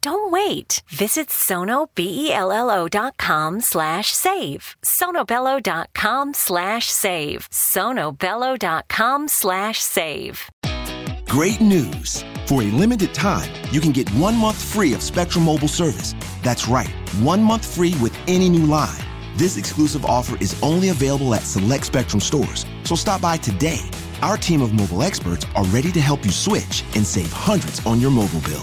Don't wait. Visit sonobello.com slash save. sonobello.com slash save. sonobello.com slash save. Great news. For a limited time, you can get one month free of Spectrum Mobile service. That's right, one month free with any new line. This exclusive offer is only available at select Spectrum stores, so stop by today. Our team of mobile experts are ready to help you switch and save hundreds on your mobile bill.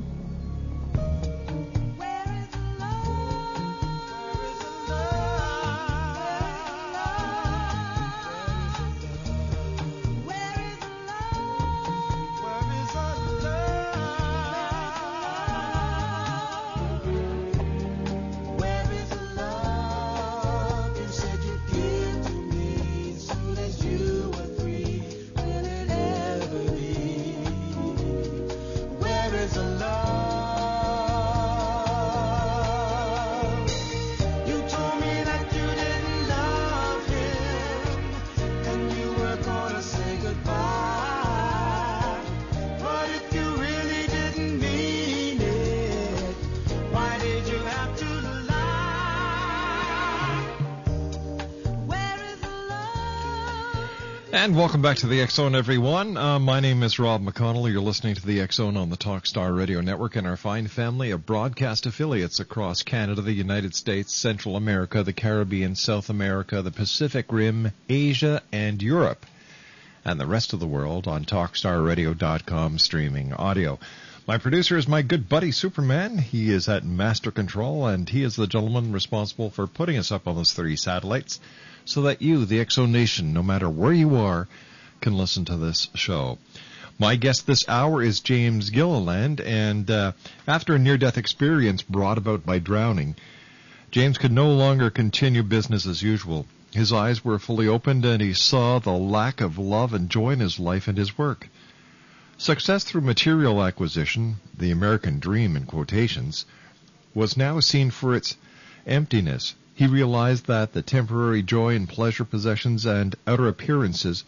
And welcome back to the Zone, everyone. Uh, my name is Rob McConnell. You're listening to the Zone on the Talkstar Radio Network and our fine family of broadcast affiliates across Canada, the United States, Central America, the Caribbean, South America, the Pacific Rim, Asia, and Europe, and the rest of the world on TalkstarRadio.com streaming audio. My producer is my good buddy Superman. He is at Master Control, and he is the gentleman responsible for putting us up on those three satellites so that you, the Exo Nation, no matter where you are, can listen to this show. My guest this hour is James Gilliland, and uh, after a near-death experience brought about by drowning, James could no longer continue business as usual. His eyes were fully opened and he saw the lack of love and joy in his life and his work. Success through material acquisition, the American dream in quotations, was now seen for its emptiness. He realized that the temporary joy and pleasure possessions and outer appearances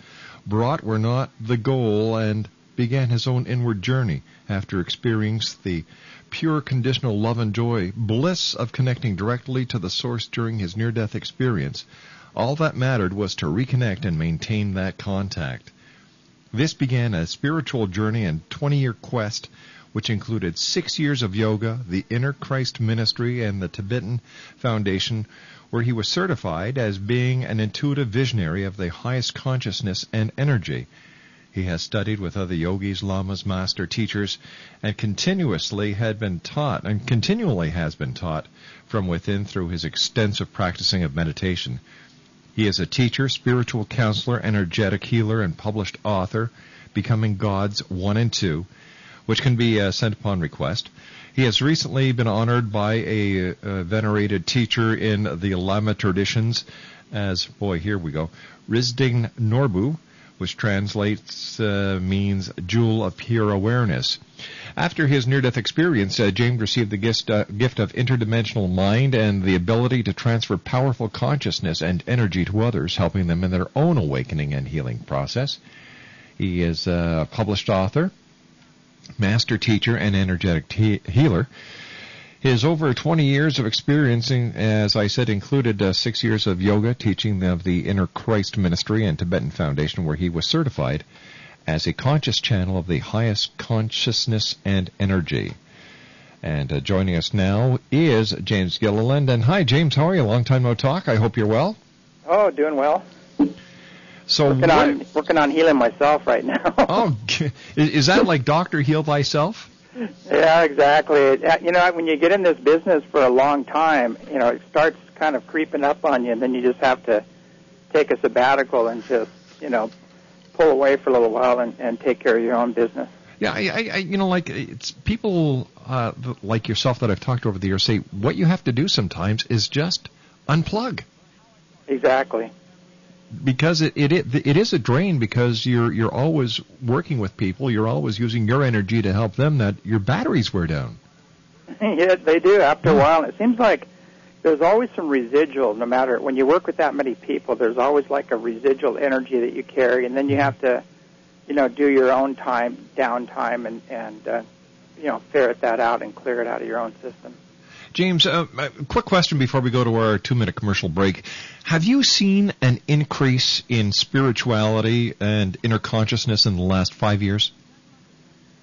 brought were not the goal and began his own inward journey after experiencing the pure conditional love and joy, bliss of connecting directly to the source during his near-death experience. All that mattered was to reconnect and maintain that contact. This began a spiritual journey and 20 year quest which included six years of yoga, the Inner Christ Ministry, and the Tibetan Foundation, where he was certified as being an intuitive visionary of the highest consciousness and energy. He has studied with other yogis, lamas, master teachers, and continuously had been taught, and continually has been taught from within through his extensive practicing of meditation. He is a teacher, spiritual counselor, energetic healer, and published author, Becoming Gods 1 and 2, which can be uh, sent upon request. He has recently been honored by a, a venerated teacher in the Lama traditions as, boy, here we go, Rigdzin Norbu, which translates uh, means jewel of pure awareness. After his near-death experience, uh, James received the gift, uh, gift of interdimensional mind and the ability to transfer powerful consciousness and energy to others, helping them in their own awakening and healing process. He is a published author, master teacher, and energetic te- healer. His over 20 years of experiencing, as I said, included uh, six years of yoga, teaching of the Inner Christ Ministry and Tibetan Foundation, where he was certified as a conscious channel of the highest consciousness and energy. And uh, joining us now is James Gilliland. And hi, James. How are you? Long time no talk. I hope you're well. Oh, doing well. So working what, on working on healing myself right now. oh, is, that like Doctor Heal Thyself? Yeah, exactly. You know, when you get in this business for a long time, you know, it starts kind of creeping up on you, and then you just have to take a sabbatical and just, you know, pull away for a little while and, and take care of your own business. Yeah, I, I, you know, like it's people uh, like yourself that I've talked to over the years say what you have to do sometimes is just unplug. Exactly. Because it, it it is a drain because you're you're always working with people, you're always using your energy to help them. That your batteries wear down. yeah, they do. After a while, it seems like there's always some residual no matter when you work with that many people there's always like a residual energy that you carry and then you have to you know do your own time downtime and and uh, you know ferret that out and clear it out of your own system James, uh, a quick question before we go to our two-minute commercial break. Have you seen an increase in spirituality and inner consciousness in the last five years?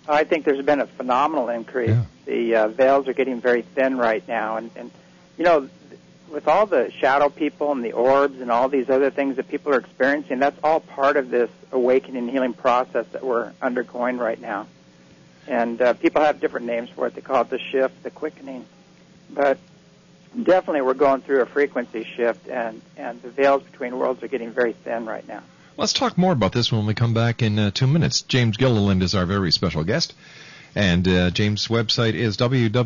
I think there's been a phenomenal increase. Yeah. The uh, veils are getting very thin right now, and, and you know, with all the shadow people and the orbs and all these other things that people are experiencing, that's all part of this awakening healing process that we're undergoing right now. And uh, people have different names for it. They call it the shift, the quickening. But definitely we're going through a frequency shift, and, and the veils between worlds are getting very thin right now. Let's talk more about this when we come back in uh, two minutes. James Gilliland is our very special guest. And uh, James' website is www.eceti.org.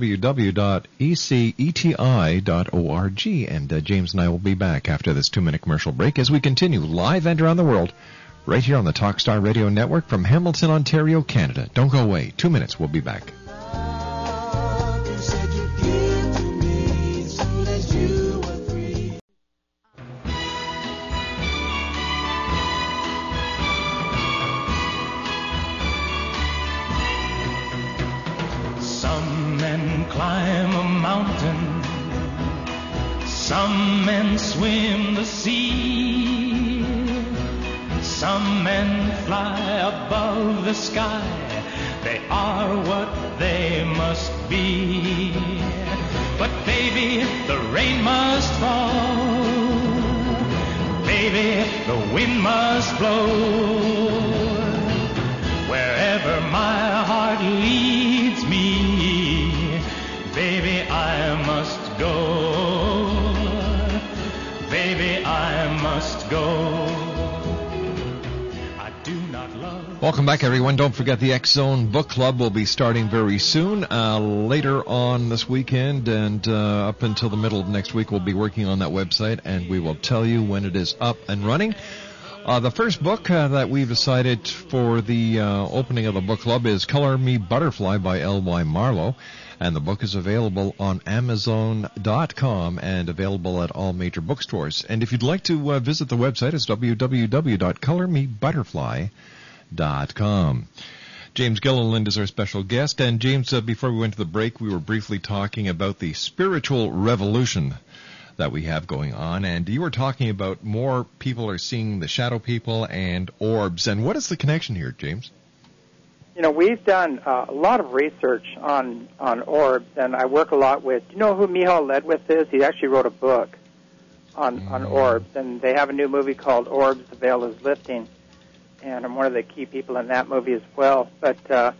And uh, James and I will be back after this two minute commercial break as we continue live and around the world right here on the Talkstar Radio Network from Hamilton, Ontario, Canada. Don't go away. Two minutes. We'll be back. Some men swim the sea. Some men fly above the sky. They are what they must be. But baby, the rain must fall. Baby, the wind must blow. Wherever my heart leads Welcome back, everyone. Don't forget the X Zone Book Club will be starting very soon, uh, later on this weekend, and uh, up until the middle of next week, we'll be working on that website, and we will tell you when it is up and running. Uh, the first book uh, that we've decided for the uh, opening of the book club is Color Me Butterfly by L.Y. Marlowe. And the book is available on Amazon.com and available at all major bookstores. And if you'd like to uh, visit the website, it's www.colormebutterfly.com. James Gilliland is our special guest. And James, uh, before we went to the break, we were briefly talking about the spiritual revolution that we have going on. And you were talking about more people are seeing the shadow people and orbs. And what is the connection here, James? You know, we've done uh, a lot of research on on orbs, and I work a lot with. Do you know who Miceal Ledwith is? He actually wrote a book on mm. on orbs, and they have a new movie called Orbs: The Veil Is Lifting and I'm one of the key people in that movie as well. But uh,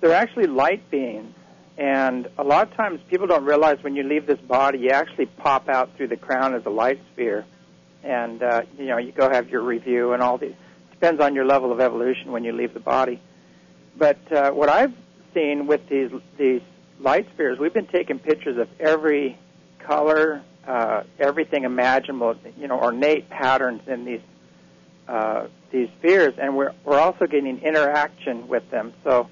they're actually light beings, and a lot of times people don't realize when you leave this body, you actually pop out through the crown as a light sphere, and uh, you know you go have your review and all the depends on your level of evolution when you leave the body. But uh, what I've seen with these these light spheres, we've been taking pictures of every color, uh, everything imaginable, you know, ornate patterns in these uh, these spheres, and we're we're also getting interaction with them. So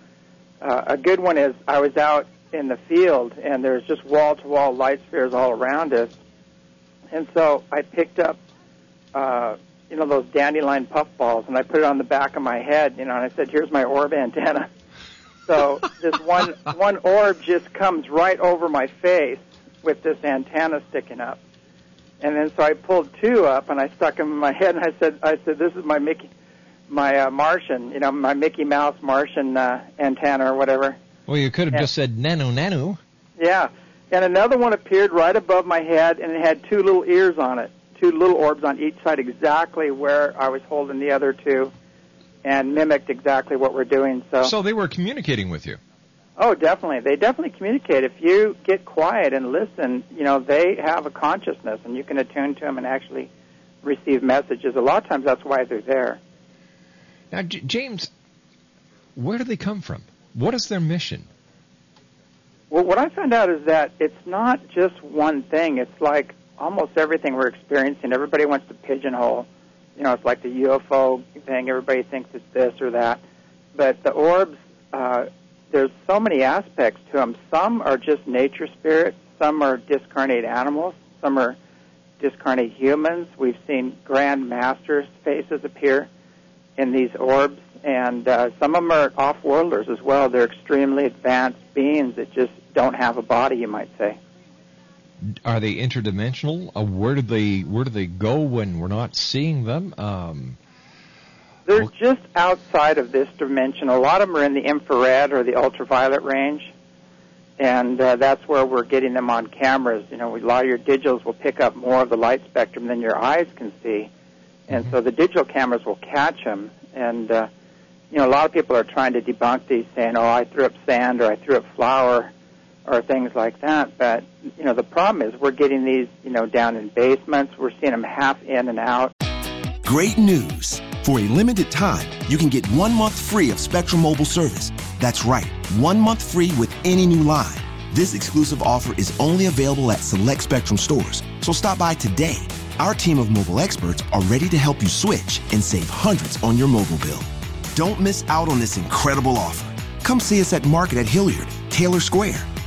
uh, a good one is I was out in the field, and there's just wall to wall light spheres all around us, and so I picked up. Uh, you know those dandelion puffballs, and I put it on the back of my head, you know, and I said, "Here's my orb antenna." So this one one orb just comes right over my face with this antenna sticking up, and then so I pulled two up and I stuck them in my head and I said, I said, this is my Mickey, my uh, Martian, you know, my Mickey Mouse Martian uh, antenna or whatever. Well, you could have and, just said nanu nanu. Yeah, and another one appeared right above my head and it had two little ears on it, two little orbs on each side, exactly where I was holding the other two, and mimicked exactly what we're doing. So, so they were communicating with you. Oh, definitely. They definitely communicate. If you get quiet and listen, you know, they have a consciousness and you can attune to them and actually receive messages. A lot of times that's why they're there. Now, J- James, where do they come from? What is their mission? Well, what I found out is that it's not just one thing. It's like almost everything we're experiencing. Everybody wants to pigeonhole. You know, it's like the UFO thing. Everybody thinks it's this or that. But the orbs, uh, there's so many aspects to them. Some are just nature spirits. Some are discarnate animals. Some are discarnate humans. We've seen grand masters' faces appear in these orbs, and uh, some of them are off-worlders as well. They're extremely advanced beings that just don't have a body, you might say. Are they interdimensional? Uh, where do they where do they go when we're not seeing them? Um, they're just outside of this dimension. A lot of them are in the infrared or the ultraviolet range, and uh, that's where we're getting them on cameras. You know, a lot of your digitals will pick up more of the light spectrum than your eyes can see, and mm-hmm. so the digital cameras will catch them. And uh, you know, a lot of people are trying to debunk these, saying, "Oh, I threw up sand or I threw up flour." Or things like that, but you know the problem is we're getting these you know down in basements. We're seeing them half in and out. Great news! For a limited time, you can get one month free of Spectrum Mobile service. That's right, one month free with any new line. This exclusive offer is only available at select Spectrum stores, so stop by today. Our team of mobile experts are ready to help you switch and save hundreds on your mobile bill. Don't miss out on this incredible offer. Come see us at Market at Hilliard, Taylor Square,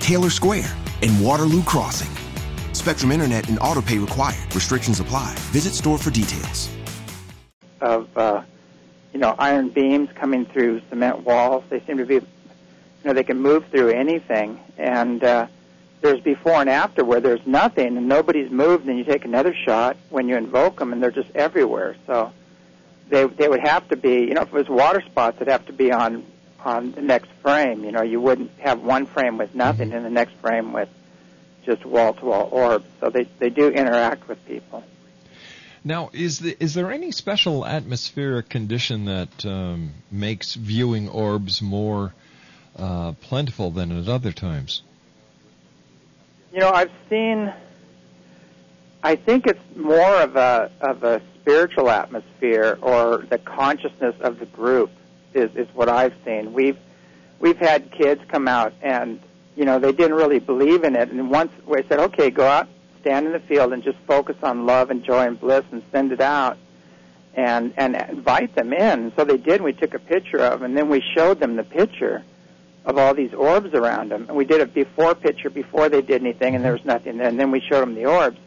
Taylor Square, and Waterloo Crossing. Spectrum Internet and autopay required. Restrictions apply. Visit store for details of uh, you know iron beams coming through cement walls. They seem to be, you know, they can move through anything. And uh, there's before and after where there's nothing and nobody's moved, and you take another shot when you invoke them, and they're just everywhere. So they they would have to be, you know, if it was water spots, it'd have to be on on the next frame. You know, you wouldn't have one frame with nothing Mm-hmm. and the next frame with just wall to wall orbs. So they they do interact with people. Now, is the, is there any special atmospheric condition that um, makes viewing orbs more uh, plentiful than at other times? You know, I've seen. I think it's more of a of a spiritual atmosphere or the consciousness of the group is is what I've seen. We've we've had kids come out and you know they didn't really believe in it, and once we said, okay, go out, stand in the field, and just focus on love and joy and bliss, and send it out, and and invite them in. So they did. We took a picture of, them, and then we showed them the picture of all these orbs around them. And we did a before picture before they did anything, and there was nothing there. And then we showed them the orbs.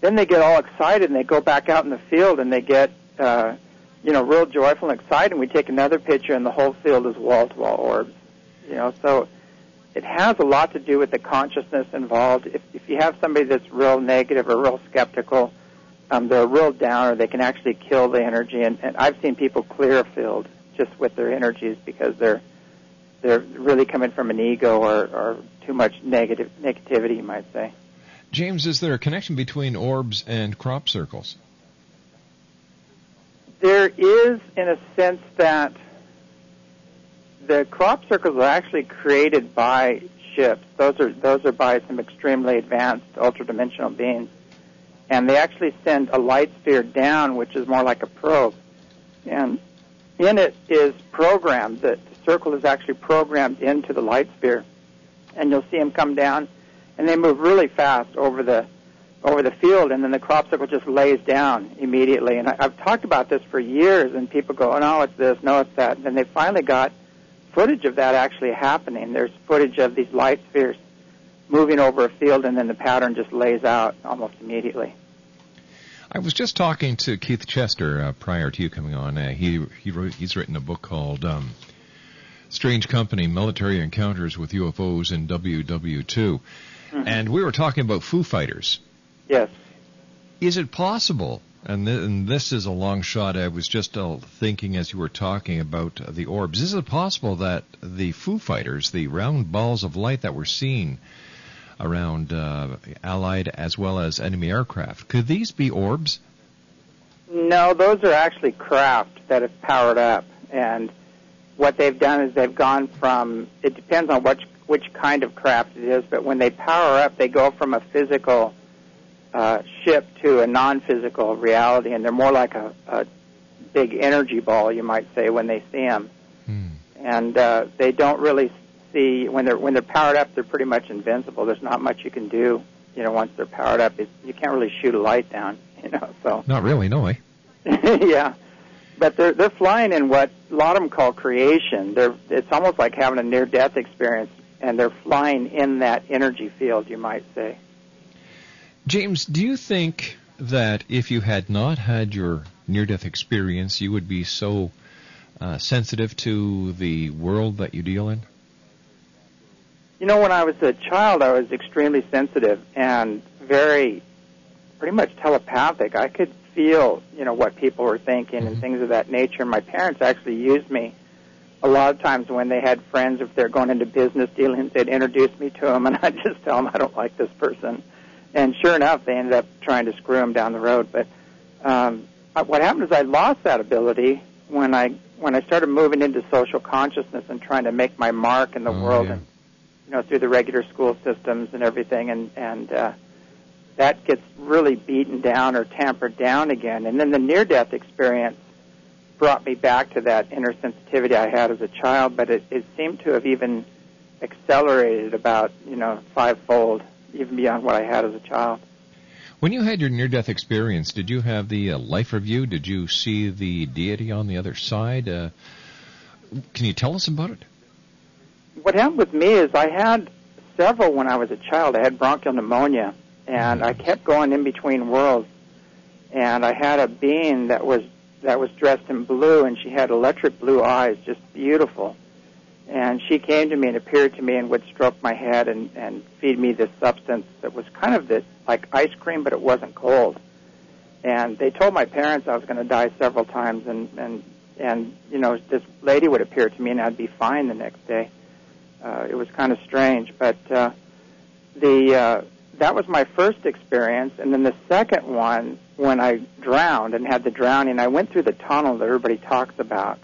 Then they get all excited, and they go back out in the field, and they get, uh, you know, real joyful and excited. And we take another picture, and the whole field is wall-to-wall orbs. You know, so it has a lot to do with the consciousness involved. If, if you have somebody that's real negative or real skeptical, um, they're real downer. They can actually kill the energy, and, and I've seen people clear a field just with their energies because they're they're really coming from an ego or, or too much negative negativity, you might say. James, is there a connection between orbs and crop circles? There is, in a sense, that the crop circles are actually created by ships. Those are those are by some extremely advanced ultra-dimensional beings, and they actually send a light sphere down, which is more like a probe, and in it is programmed. that The circle is actually programmed into the light sphere, and you'll see them come down, and they move really fast over the over the field, and then the crop circle just lays down immediately. And I, I've talked about this for years, and people go, "Oh no, it's this, no, it's that," and they finally got footage of that actually happening. There's footage of these light spheres moving over a field, and then the pattern just lays out almost immediately. I was just talking to Keith Chester uh, prior to you coming on. Uh, he he wrote he's written a book called um, "Strange Company: Military Encounters with UFOs in WW2," and we were talking about Foo Fighters. Yes. Is it possible? And, th- and this is a long shot. I was just uh, thinking as you were talking about uh, the orbs. Is it possible that the Foo Fighters, the round balls of light that we're seeing around uh, Allied as well as enemy aircraft, could these be orbs? No, those are actually craft that have powered up, and what they've done is they've gone from. It depends on which which kind of craft it is, but when they power up, they go from a physical uh, ship to a non-physical reality, and they're more like a, a big energy ball, you might say, when they see them. And uh, they don't really see when they're when they're powered up. They're pretty much invincible. There's not much you can do. You know, once they're powered up, it, you can't really shoot a light down. You know, so Not really, no. way. yeah. But they're they're flying in what a lot of them call creation. They're it's almost like having a near death experience, and they're flying in that energy field, you might say. James, do you think that if you had not had your near-death experience, you would be so uh, sensitive to the world that you deal in? You know, when I was a child, I was extremely sensitive and very, pretty much telepathic. I could feel, you know, what people were thinking and things of that nature. My parents actually used me a lot of times when they had friends, if they're going into business dealings, they'd introduce me to them, and I'd just tell them I don't like this person. And sure enough, they ended up trying to screw them down the road. But um, what happened is I lost that ability when I when I started moving into social consciousness and trying to make my mark in the Oh, world, yeah. and you know through the regular school systems and everything, and and uh, that gets really beaten down or tampered down again. And then the near-death experience brought me back to that inner sensitivity I had as a child, but it, it seemed to have even accelerated about you know fivefold, even beyond what I had as a child. When you had your near-death experience, did you have the uh, life review? Did you see the deity on the other side? Uh, can you tell us about it? What happened with me is I had several when I was a child. I had bronchial pneumonia, and I kept going in between worlds. And I had a being that was that was dressed in blue, and she had electric blue eyes, just beautiful. And she came to me and appeared to me and would stroke my head and, and feed me this substance that was kind of this, like ice cream, but it wasn't cold. and they told my parents I was going to die several times, and and and you know this lady would appear to me, and I'd be fine the next day. Uh, it was kind of strange, but uh, the uh, that was my first experience, and then the second one when I drowned and had the drowning, I went through the tunnel that everybody talks about,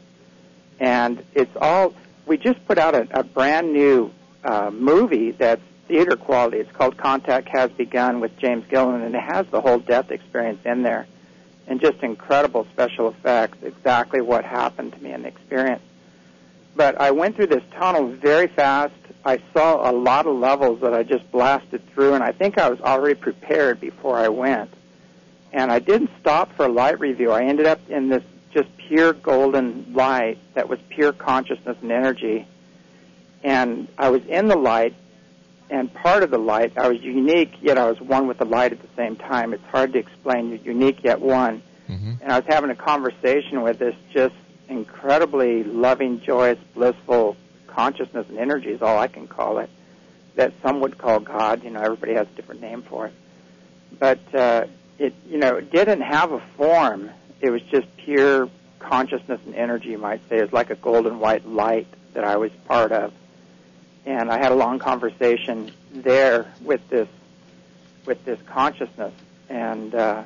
and it's all. We just put out a, a brand new uh, movie that's theater quality. It's called Contact Has Begun with James Gilliland, and it has the whole death experience in there, and just incredible special effects. Exactly what happened to me in the experience. But I went through this tunnel very fast. I saw a lot of levels that I just blasted through, and I think I was already prepared before I went. And I didn't stop for a light review. I ended up in this pure golden light that was pure consciousness and energy. And I was in the light, and part of the light, I was unique, yet I was one with the light at the same time. It's hard to explain. You're unique yet one. Mm-hmm. And I was having a conversation with this just incredibly loving, joyous, blissful consciousness and energy is all I can call it. That some would call God. You know, everybody has a different name for it. But uh, it, you know, it didn't have a form. It was just pure consciousness and energy, you might say. Was like a golden white light that I was part of. And I had a long conversation there with this with this consciousness. And uh,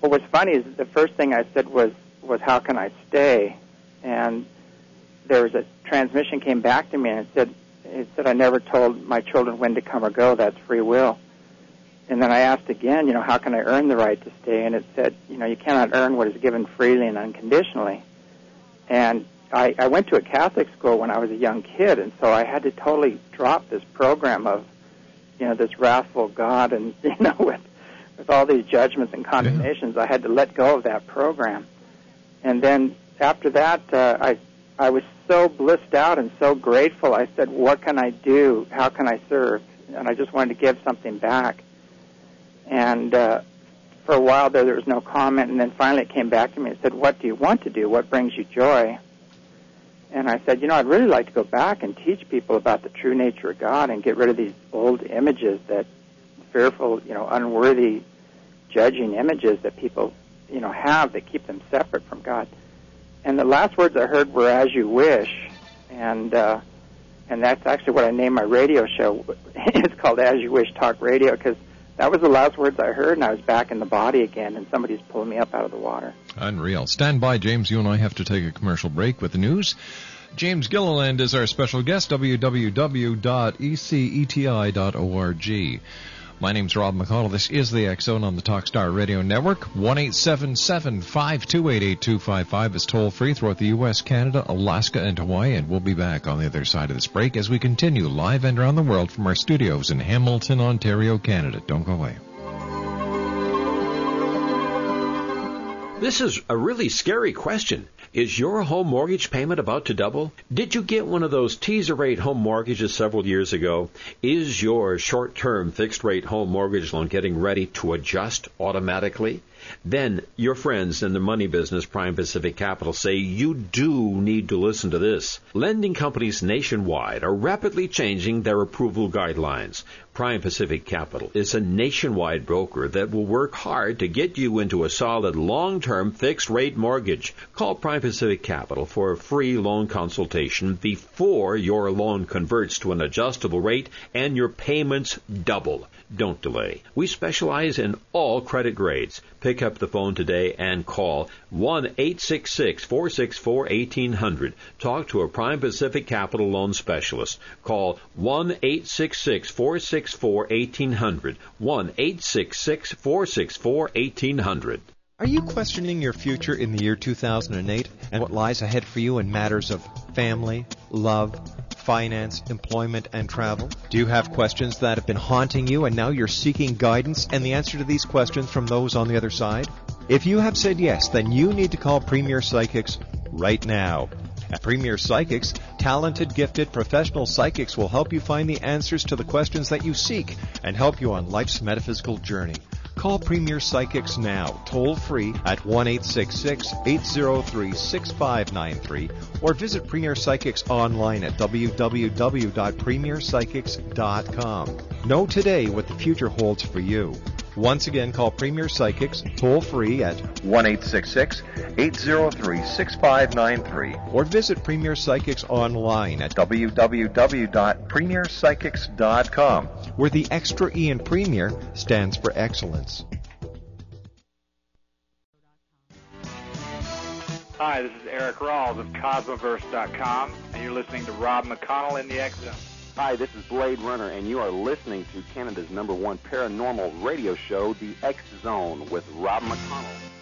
what was funny is the first thing I said was was how can I stay? And there was a transmission came back to me and it said it said I never told my children when to come or go. That's free will. And then I asked again, you know, how can I earn the right to stay? And it said, you know, you cannot earn what is given freely and unconditionally. And I, I went to a Catholic school when I was a young kid, and so I had to totally drop this program of, you know, this wrathful God, and you know, with with all these judgments and condemnations, I had to let go of that program. And then after that, uh, I I was so blissed out and so grateful. I said, "What can I do? How can I serve?" And I just wanted to give something back. And uh, for a while there, there was no comment, and then finally it came back to me and said, "What do you want to do? What brings you joy?" And I said, "You know, I'd really like to go back and teach people about the true nature of God and get rid of these old images that fearful, you know, unworthy, judging images that people, you know, have that keep them separate from God." And the last words I heard were "As you wish," and uh, and that's actually what I named my radio show. it's called As You Wish Talk Radio because that was the last words I heard, and I was back in the body again, and somebody's pulling me up out of the water. Unreal. Stand by, James. You and I have to take a commercial break with the news. James Gilliland is our special guest, www.eceti.org. My name's Rob McConnell. This is the X Zone on the Talkstar Radio Network. 1 528 8255 is toll free throughout the U.S., Canada, Alaska, and Hawaii. And we'll be back on the other side of this break as we continue live and around the world from our studios in Hamilton, Ontario, Canada. Don't go away. This is a really scary question. Is your home mortgage payment about to double? Did you get one of those teaser rate home mortgages several years ago? Is your short term fixed rate home mortgage loan getting ready to adjust automatically? Then your friends in the money business, Prime Pacific Capital, say you do need to listen to this. Lending companies nationwide are rapidly changing their approval guidelines. Prime Pacific Capital is a nationwide broker that will work hard to get you into a solid long-term fixed rate mortgage. Call Prime Pacific Capital for a free loan consultation before your loan converts to an adjustable rate and your payments double. Don't delay. We specialize in all credit grades. Pick up the phone today and call 1 866 464 1800. Talk to a Prime Pacific Capital Loan Specialist. Call 1 866 464 1800. 1 866 464 1800. Are you questioning your future in the year 2008 and what lies ahead for you in matters of family, love, finance, employment, and travel? Do you have questions that have been haunting you and now you're seeking guidance and the answer to these questions from those on the other side? If you have said yes, then you need to call Premier Psychics right now. At Premier Psychics, talented, gifted, professional psychics will help you find the answers to the questions that you seek and help you on life's metaphysical journey. Call Premier Psychics now, toll free at 1 803 6593 or visit Premier Psychics online at www.premierpsychics.com. Know today what the future holds for you. Once again, call Premier Psychics toll free at 1 803 6593 or visit Premier Psychics online at www.premierpsychics.com where the extra E in Premier stands for excellence. Hi, this is Eric Rawls of Cosmoverse.com, and you're listening to Rob McConnell in the X Zone. Hi, this is Blade Runner, and you are listening to Canada's number one paranormal radio show, The X Zone, with Rob McConnell.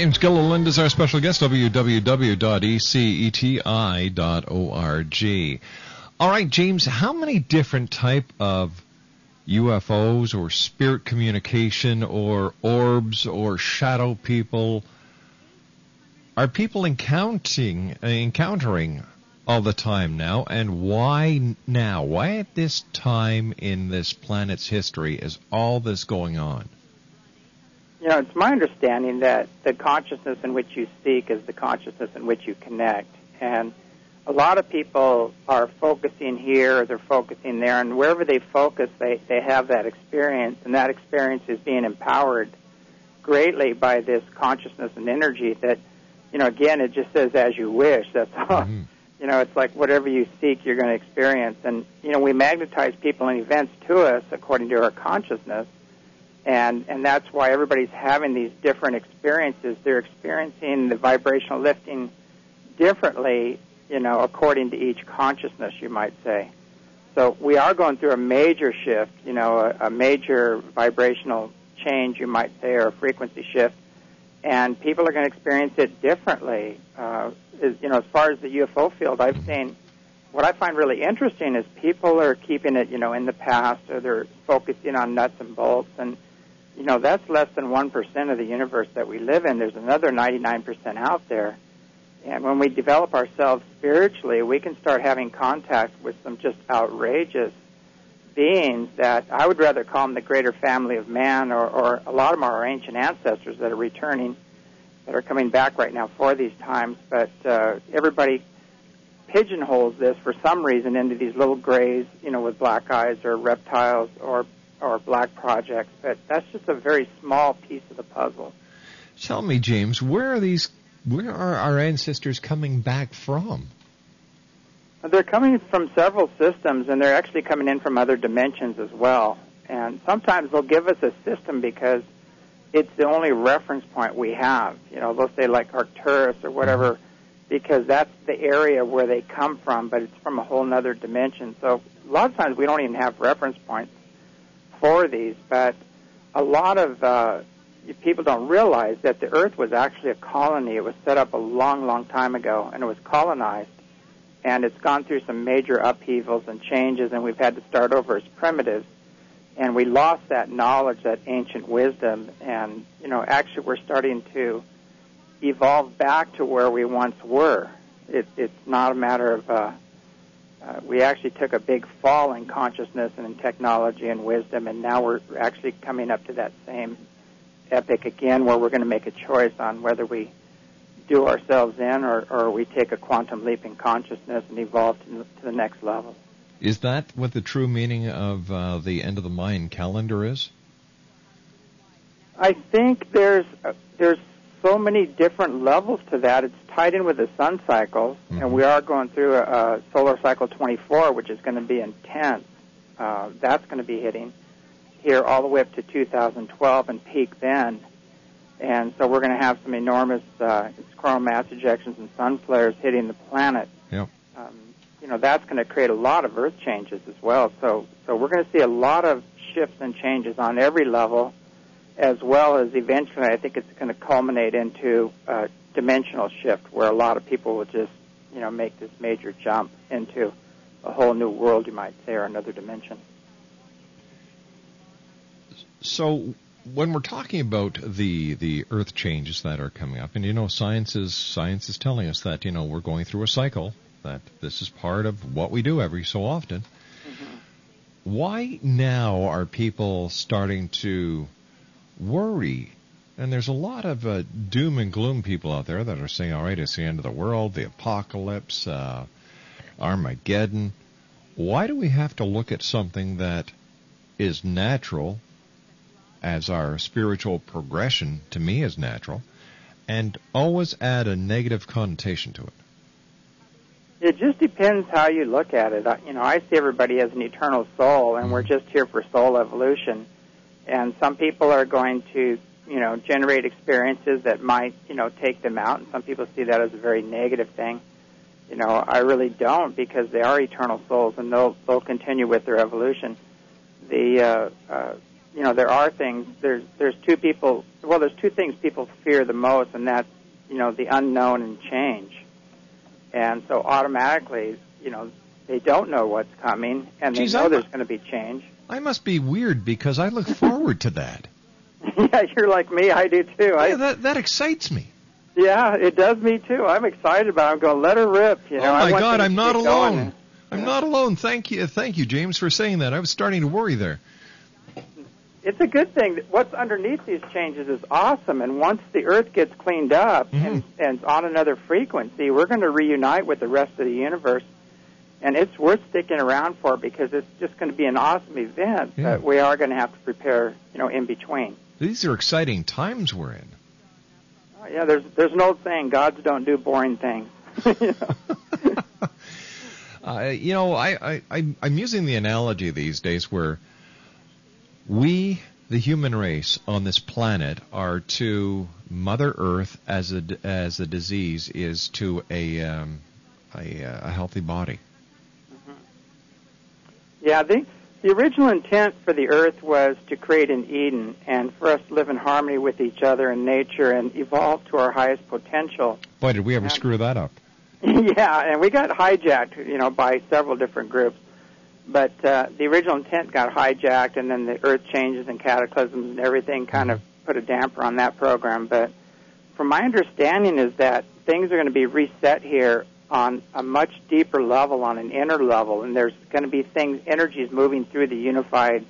James Gilliland is our special guest, www.eceti.org. All right, James, how many different type of UFOs or spirit communication or orbs or shadow people are people encountering encountering all the time now and why now? Why at this time in this planet's history is all this going on? You know, it's my understanding that the consciousness in which you speak is the consciousness in which you connect. And a lot of people are focusing here, or they're focusing there, and wherever they focus, they, they have that experience, and that experience is being empowered greatly by this consciousness and energy that, you know, again, it just says as you wish. That's all. Mm-hmm. You know, it's like whatever you seek, you're going to experience. And, you know, we magnetize people and events to us according to our consciousness and and that's why everybody's having these different experiences. They're experiencing the vibrational lifting differently, you know, according to each consciousness, you might say. So we are going through a major shift, you know, a, a major vibrational change, you might say, or a frequency shift, and people are going to experience it differently. Uh, is, you know, as far as the UFO field, I've seen what I find really interesting is people are keeping it, you know, in the past, or they're focusing on nuts and bolts, and you know, that's less than 1% of the universe that we live in. There's another 99% out there. And when we develop ourselves spiritually, we can start having contact with some just outrageous beings that I would rather call them the greater family of man, or, or a lot of our ancient ancestors that are returning, that are coming back right now for these times. But uh, everybody pigeonholes this for some reason into these little grays, you know, with black eyes, or reptiles, or or black projects, but that's just a very small piece of the puzzle. Tell me, James, where are these? Where are our ancestors coming back from? They're coming from several systems, and they're actually coming in from other dimensions as well. And sometimes they'll give us a system because it's the only reference point we have. You know, they'll say like Arcturus or whatever, because that's the area where they come from, but it's from a whole other dimension. So a lot of times we don't even have reference points for these, but a lot of uh, people don't realize that the Earth was actually a colony. It was set up a long, long time ago, and it was colonized. And it's gone through some major upheavals and changes, and we've had to start over as primitives. And we lost that knowledge, that ancient wisdom, and you know, actually, we're starting to evolve back to where we once were. It, it's not a matter of uh, uh, we actually took a big fall in consciousness and in technology and wisdom, and now we're actually coming up to that same epic again, where we're going to make a choice on whether we do ourselves in or, or we take a quantum leap in consciousness and evolve to, to the next level. Is that what the true meaning of uh, the end of the Mayan calendar is? I think there's uh, there's so many different levels to that. It's tied in with the sun cycles, mm-hmm. and we are going through a, a solar cycle 24, which is going to be intense. Uh, that's going to be hitting here all the way up to 2012 and peak then. And so we're going to have some enormous uh, coronal mass ejections and sun flares hitting the planet. Yep. Um, you know that's going to create a lot of Earth changes as well. So so we're going to see a lot of shifts and changes on every level as well as eventually I think it's going to culminate into a dimensional shift where a lot of people will just, you know, make this major jump into a whole new world, you might say, or another dimension. So when we're talking about the the earth changes that are coming up and you know science is science is telling us that you know we're going through a cycle that this is part of what we do every so often mm-hmm. why now are people starting to worry. And there's a lot of uh, doom and gloom people out there that are saying, all right, it's the end of the world, the apocalypse, uh, Armageddon. Why do we have to look at something that is natural as our spiritual progression to me is natural and always add a negative connotation to it? It just depends how you look at it. You know, I see everybody as an eternal soul, and we're mm-hmm. just here for soul evolution and some people are going to you know generate experiences that might you know take them out. And some people see that as a very negative thing. You know i really don't because they are eternal souls and they'll they'll continue with their evolution. The uh, uh, you know there are things there's there's two people well there's two things people fear the most and that's you know the unknown and change. And so automatically you know they don't know what's coming and they know there's going to be change I must be weird because I look forward to that. yeah, you're like me. I do too. Yeah, I, that that excites me. Yeah, it does me too. I'm excited about. it. I'm going to let her rip. You know. Oh my God, I'm not alone. Going. I'm not alone. Thank you, thank you, James, for saying that. I was starting to worry there. It's a good thing. What's underneath these changes is awesome, and once the Earth gets cleaned up mm-hmm. and, and on another frequency, we're going to reunite with the rest of the universe and it's worth sticking around for because it's just going to be an awesome event. Yeah. But we are going to have to prepare, you know, in between. These are exciting times we're in. Oh, yeah, there's there's an old saying: gods don't do boring things. you know, uh, you know I, I I'm using the analogy these days where we, the human race on this planet, are to Mother Earth as a as a disease is to a um, a, a healthy body. Yeah, the the original intent for the Earth was to create an Eden and for us to live in harmony with each other and nature and evolve to our highest potential. Boy, did we ever and, screw that up? yeah, and we got hijacked, you know, by several different groups. But uh, the original intent got hijacked, and then the Earth changes and cataclysms and everything kind of put a damper on that program. But from my understanding, is that things are going to be reset here on a much deeper level, on an inner level, and there's going to be things, energies moving through the unified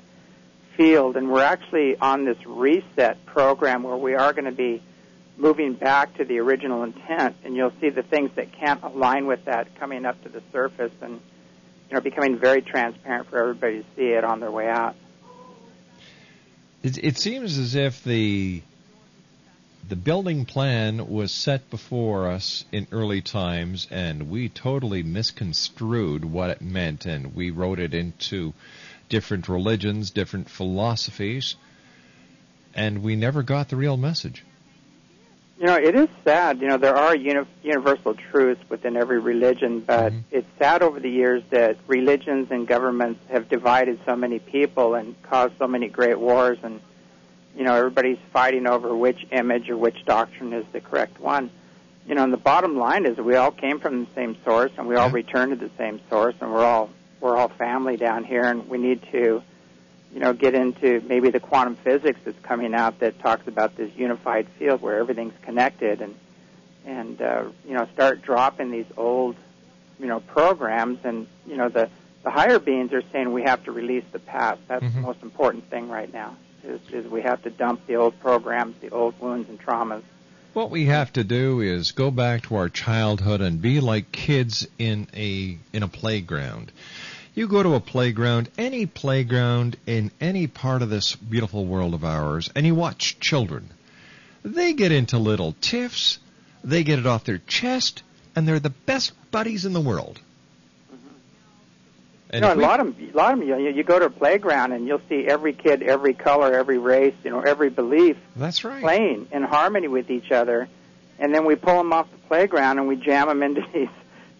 field, and we're actually on this reset program where we are going to be moving back to the original intent, and you'll see the things that can't align with that coming up to the surface and you know becoming very transparent for everybody to see it on their way out. It, it seems as if the the building plan was set before us in early times, and we totally misconstrued what it meant, and we wrote it into different religions, different philosophies, and we never got the real message. You know, it is sad. You know, there are uni- universal truths within every religion, but mm-hmm. it's sad over the years that religions and governments have divided so many people and caused so many great wars and you know, everybody's fighting over which image or which doctrine is the correct one. You know, and the bottom line is we all came from the same source and we all return to the same source and we're all we're all family down here and we need to you know, get into maybe the quantum physics that's coming out that talks about this unified field where everything's connected and and uh, you know start dropping these old you know programs and you know the the higher beings are saying we have to release the past. That's Mm-hmm. the most important thing right now. Is, is we have to dump the old programs, the old wounds and traumas. What we have to do is go back to our childhood and be like kids in a in a playground. You go to a playground, any playground in any part of this beautiful world of ours, and you watch children. They get into little tiffs, they get it off their chest, and they're the best buddies in the world. You know, a lot of a lot of them. You, you go to a playground and you'll see every kid, every color, every race, you know, every belief That's right. playing in harmony with each other, and then we pull them off the playground and we jam them into these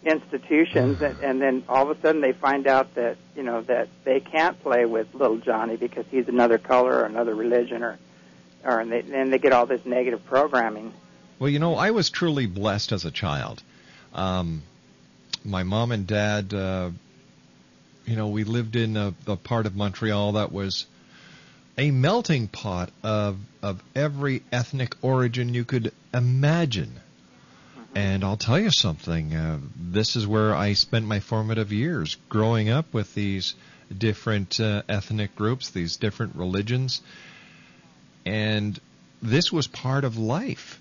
institutions, and, and then all of a sudden they find out that you know that they can't play with little Johnny because he's another color or another religion, or or and they, then they get all this negative programming. Well, you know, I was truly blessed as a child. Um, my mom and dad, uh, you know, we lived in a, a part of Montreal that was a melting pot of of every ethnic origin you could imagine. And I'll tell you something. Uh, this is where I spent my formative years, growing up with these different uh, ethnic groups, these different religions, and this was part of life.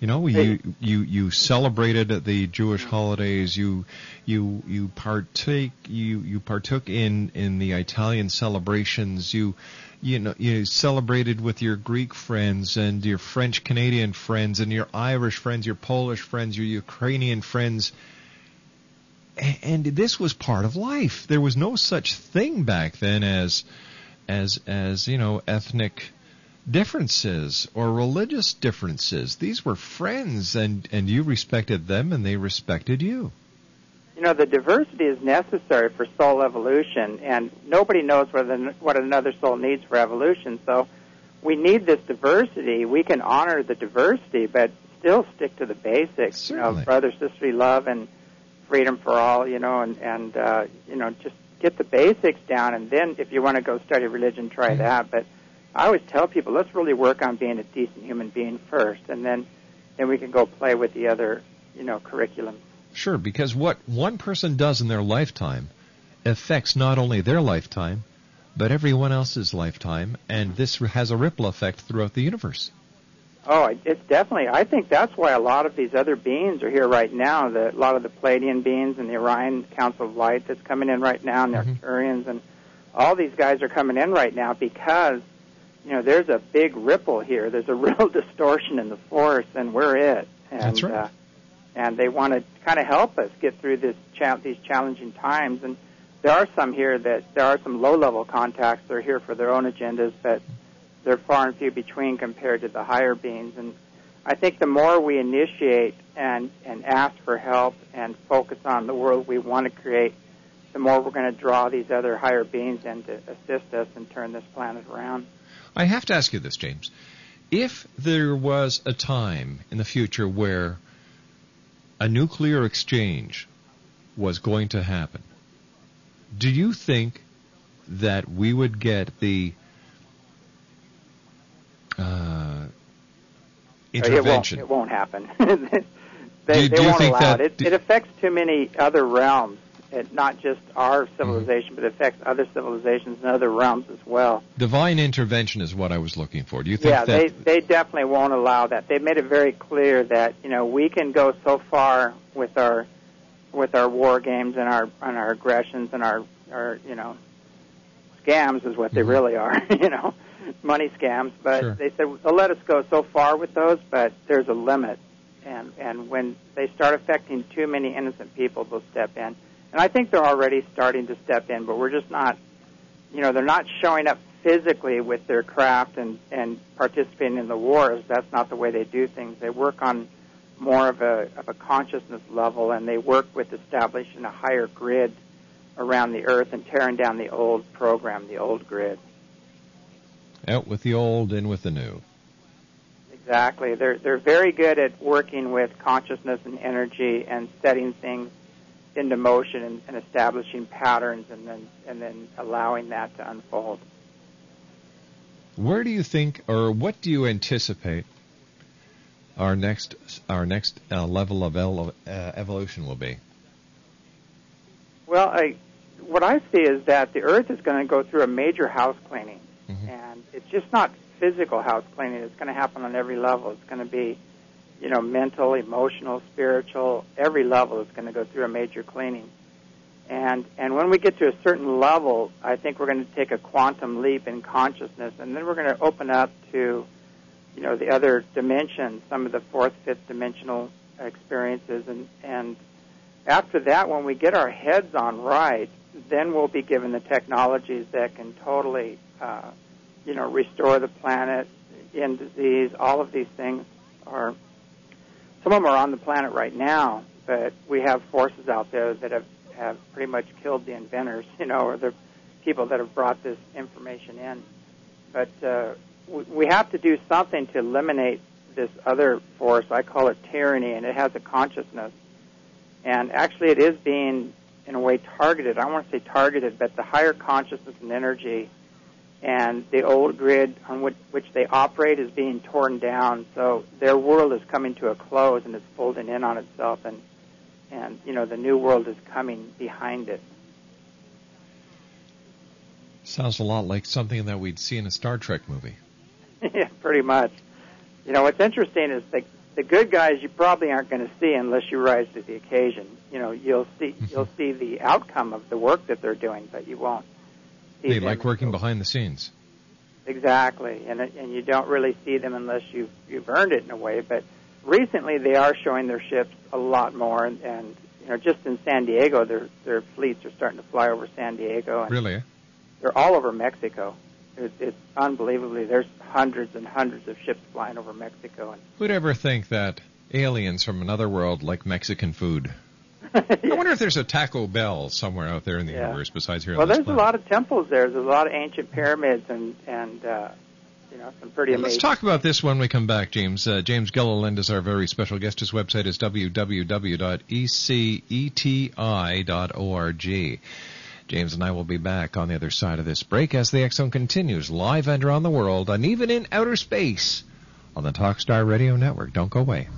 You know, you you you celebrated the Jewish holidays. You you you partake you you partook in in the Italian celebrations. You you know you celebrated with your Greek friends and your French Canadian friends and your Irish friends, your Polish friends, your Ukrainian friends. And this was part of life. There was no such thing back then as as as you know ethnic differences or religious differences. These were friends, and and you respected them, and they respected you. You know, the diversity is necessary for soul evolution, and nobody knows what, an, what another soul needs for evolution. So we need this diversity. We can honor the diversity, but still stick to the basics. You know, brother, sisterly love, and freedom for all. You know, and and uh, you know, just get the basics down, and then if you want to go study religion, try that. But I always tell people, let's really work on being a decent human being first, and then then we can go play with the other, you know, curriculum. Sure, because what one person does in their lifetime affects not only their lifetime, but everyone else's lifetime, and this has a ripple effect throughout the universe. Oh, it- it's definitely. I think that's why a lot of these other beings are here right now. The, a lot of the Pleiadian beings and the Orion Council of Light that's coming in right now, and the mm-hmm. Arcturians, and all these guys are coming in right now because you know there's a big ripple here. There's a real distortion in the force, and we're it. And, That's right. Uh, and they want to kind of help us get through this cha- these challenging times. And there are some here that there are some low-level contacts They're here for their own agendas, but they're far and few between compared to the higher beings. And I think the more we initiate and and ask for help and focus on the world we want to create, the more we're going to draw these other higher beings in to assist us and turn this planet around. I have to ask you this, James. If there was a time in the future where a nuclear exchange was going to happen, do you think that we would get the uh, intervention? It won't, it won't happen. they Do they do won't think allow that- it. It, it affects too many other realms. It, not just our mm-hmm. civilization, but it affects other civilizations and other realms as well. Divine intervention is what I was looking for. Do you think Yeah, they they definitely won't allow that. They've made it very clear that you know we can go so far with our with our war games and our and our aggressions and our our you know scams is what they mm-hmm. really are. you know, money scams. But Sure. they said they'll let us go so far with those, but there's a limit. And and when they start affecting too many innocent people, they'll step in. And I think they're already starting to step in, but we're just not you know, they're not showing up physically with their craft and, and participating in the wars. That's not the way they do things. They work on more of a, of a consciousness level and they work with establishing a higher grid around the earth and tearing down the old program, the old grid. Out with the old, in with the new. Exactly. They're they're very good at working with consciousness and energy and setting things into motion and, and establishing patterns and then and then allowing that to unfold. Where do you think, or what do you anticipate our next our next uh, level of ele- uh, evolution will be? Well, I, what I see is that the Earth is going to go through a major house cleaning, mm-hmm. and it's just not physical house cleaning. It's going to happen on every level. It's going to be, you know, mental, emotional, spiritual. Every level is going to go through a major cleaning. And and when we get to a certain level, I think we're going to take a quantum leap in consciousness, and then we're going to open up to, you know, the other dimensions, some of the fourth, fifth dimensional experiences, and and after that, when we get our heads on right, then we'll be given the technologies that can totally, uh, you know, restore the planet, end disease. All of these things are. Some of them are on the planet right now, but we have forces out there that have have pretty much killed the inventors, you know, or the people that have brought this information in. But uh, we we have to do something to eliminate this other force. I call it tyranny, and it has a consciousness. And actually, it is being, in a way, targeted. I don't want to say targeted, but the higher consciousness and energy and the old grid on which, which they operate is being torn down. So their world is coming to a close and it's folding in on itself. And and you know the new world is coming behind it. Sounds a lot like something that we'd see in a Star Trek movie. yeah, pretty much. You know what's interesting is the the good guys you probably aren't going to see unless you rise to the occasion. You know you'll see you'll see the outcome of the work that they're doing, but you won't. They like working behind the scenes. Exactly, and uh, and you don't really see them unless you've you've earned it in a way. But recently they are showing their ships a lot more, and, and you know, just in San Diego, their their fleets are starting to fly over San Diego. And really? Eh? They're all over Mexico. It, it's unbelievably. There's hundreds and hundreds of ships flying over Mexico. And Who'd ever think that aliens from another world like Mexican food? Yeah. I wonder if there's a Taco Bell somewhere out there in the yeah. universe besides here. Well, there's planet. a lot of temples there. There's a lot of ancient pyramids and and uh, you know, some pretty amazing. Let's talk about this when we come back, James. Uh, James Gilliland is our very special guest. His website is www.eceti.org. James and I will be back on the other side of this break as the Zone continues live and around the world and even in outer space on the Talkstar Radio Network. Don't go away.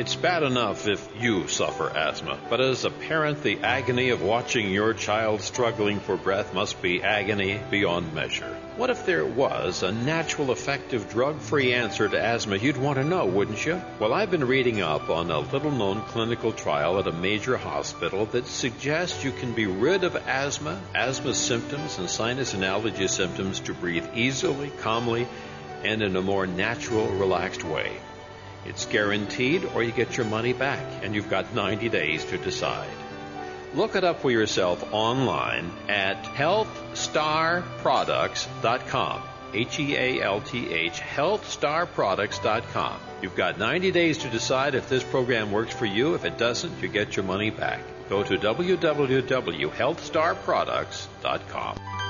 It's bad enough if you suffer asthma, but as a parent, the agony of watching your child struggling for breath must be agony beyond measure. What if there was a natural, effective, drug free answer to asthma? You'd want to know, wouldn't you? Well, I've been reading up on a little known clinical trial at a major hospital that suggests you can be rid of asthma, asthma symptoms, and sinus and allergy symptoms to breathe easily, calmly, and in a more natural, relaxed way. It's guaranteed or you get your money back, and you've got 90 days to decide. Look it up for yourself online at healthstarproducts.com. H E A L T H, healthstarproducts.com. You've got 90 days to decide if this program works for you. If it doesn't, you get your money back. Go to www.healthstarproducts.com.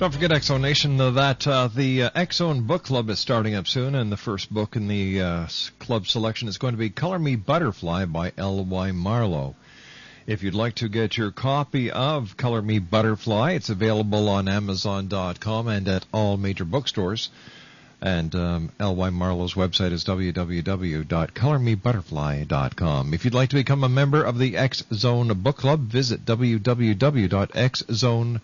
Don't forget, X Zone Nation, that uh, the uh, X Zone Book Club is starting up soon, and the first book in the uh, club selection is going to be Color Me Butterfly by L.Y. Marlowe. If you'd like to get your copy of Color Me Butterfly, it's available on Amazon.com and at all major bookstores. And um, L.Y. Marlowe's website is www.colormebutterfly.com. If you'd like to become a member of the X Zone Book Club, visit www.xzone.com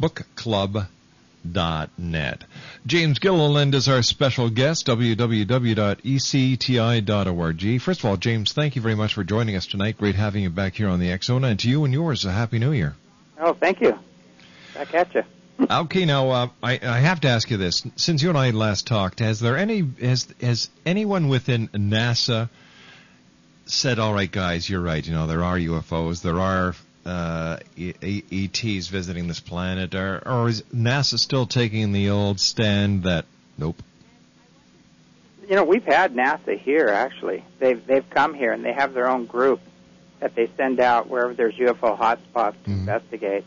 bookclub.net. James Gilliland is our special guest, www.eceti.org. First of all, James, thank you very much for joining us tonight. Great having you back here on the X Zone. And to you and yours, a Happy New Year. Oh, thank you. Back at you. okay, now uh, I, I have to ask you this: since you and I last talked, has there any has has anyone within NASA said, "All right, guys, you're right. You know, there are UFOs, there are uh, ETs visiting this planet, or, or is NASA still taking the old stand that nope? You know, we've had NASA here actually. They've they've come here and they have their own group that they send out wherever there's UFO hotspots to mm-hmm. investigate,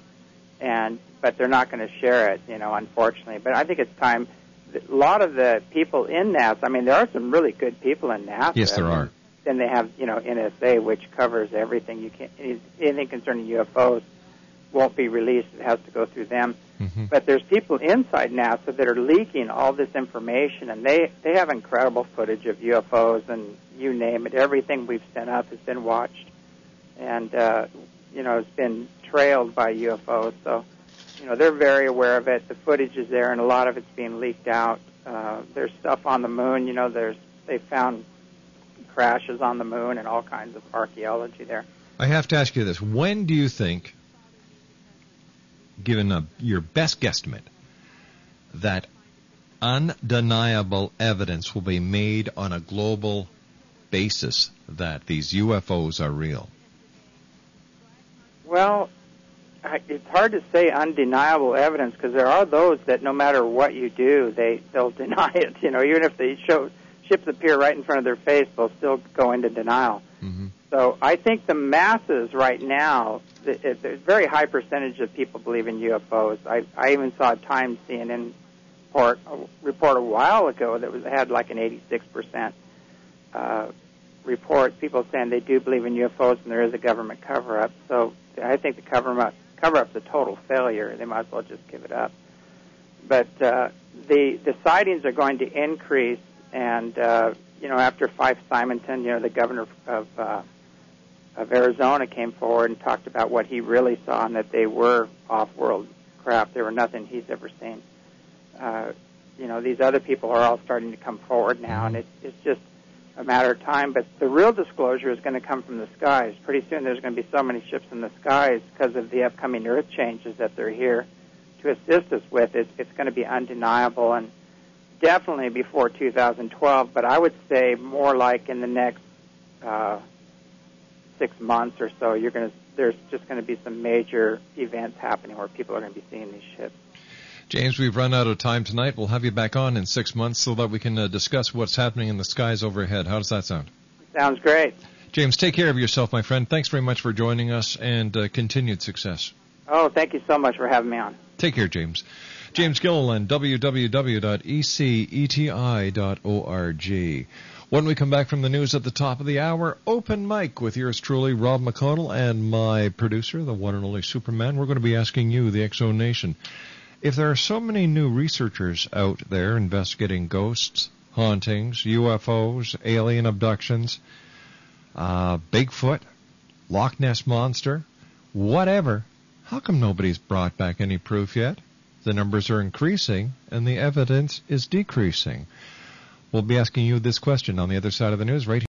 and but they're not going to share it. You know, unfortunately. But I think it's time. A lot of the people in NASA. I mean, there are some really good people in NASA. Yes, there are then they have you know NSA, which covers everything. You can't anything concerning UFOs won't be released. It has to go through them. Mm-hmm. But there's people inside NASA that are leaking all this information, and they they have incredible footage of UFOs and you name it. Everything we've sent up has been watched, and uh, you know has been trailed by UFOs. So you know they're very aware of it. The footage is there, and a lot of it's being leaked out. Uh, there's stuff on the moon. You know, there's they found crashes on the moon and all kinds of archaeology there. I have to ask you this: When do you think, given a, your best guesstimate, that undeniable evidence will be made on a global basis that these UFOs are real? Well, it's hard to say undeniable evidence because there are those that no matter what you do, they they'll deny it. You know, even if they show ships appear right in front of their face, they'll still go into denial. Mm-hmm. So I think the masses right now, there's a very high percentage of people believe in UFOs. I, I even saw a Times CNN report, a report a while ago that was had like an 86% uh, report. People saying they do believe in UFOs and there is a government cover-up. So I think the cover-up cover-up's a total failure. They might as well just give it up. But uh, the the sightings are going to increase and uh, you know, after Fife Symington, you know, the governor of uh, of Arizona came forward and talked about what he really saw and that they were off-world craft. They were nothing he's ever seen. Uh, you know, these other people are all starting to come forward now, and it, it's just a matter of time. But the real disclosure is going to come from the skies. Pretty soon, there's going to be so many ships in the skies because of the upcoming Earth changes that they're here to assist us with. It's, it's going to be undeniable, and definitely before 2012, but I would say more like in the next uh, six months or so. You're going to there's just going to be some major events happening where people are going to be seeing these ships. James, we've run out of time tonight. We'll have you back on in six months so that we can uh, discuss what's happening in the skies overhead. How does that sound? Sounds great. James, take care of yourself, my friend. Thanks very much for joining us and uh, continued success. Oh, thank you so much for having me on. Take care, James. James Gilliland, www.eceti.org. When we come back from the news at the top of the hour, open mic with yours truly, Rob McConnell, and my producer, the one and only Superman. We're going to be asking you, the Zone Nation, if there are so many new researchers out there investigating ghosts, hauntings, UFOs, alien abductions, uh, Bigfoot, Loch Ness Monster, whatever, how come nobody's brought back any proof yet? The numbers are increasing and the evidence is decreasing. We'll be asking you this question on the other side of the news right here.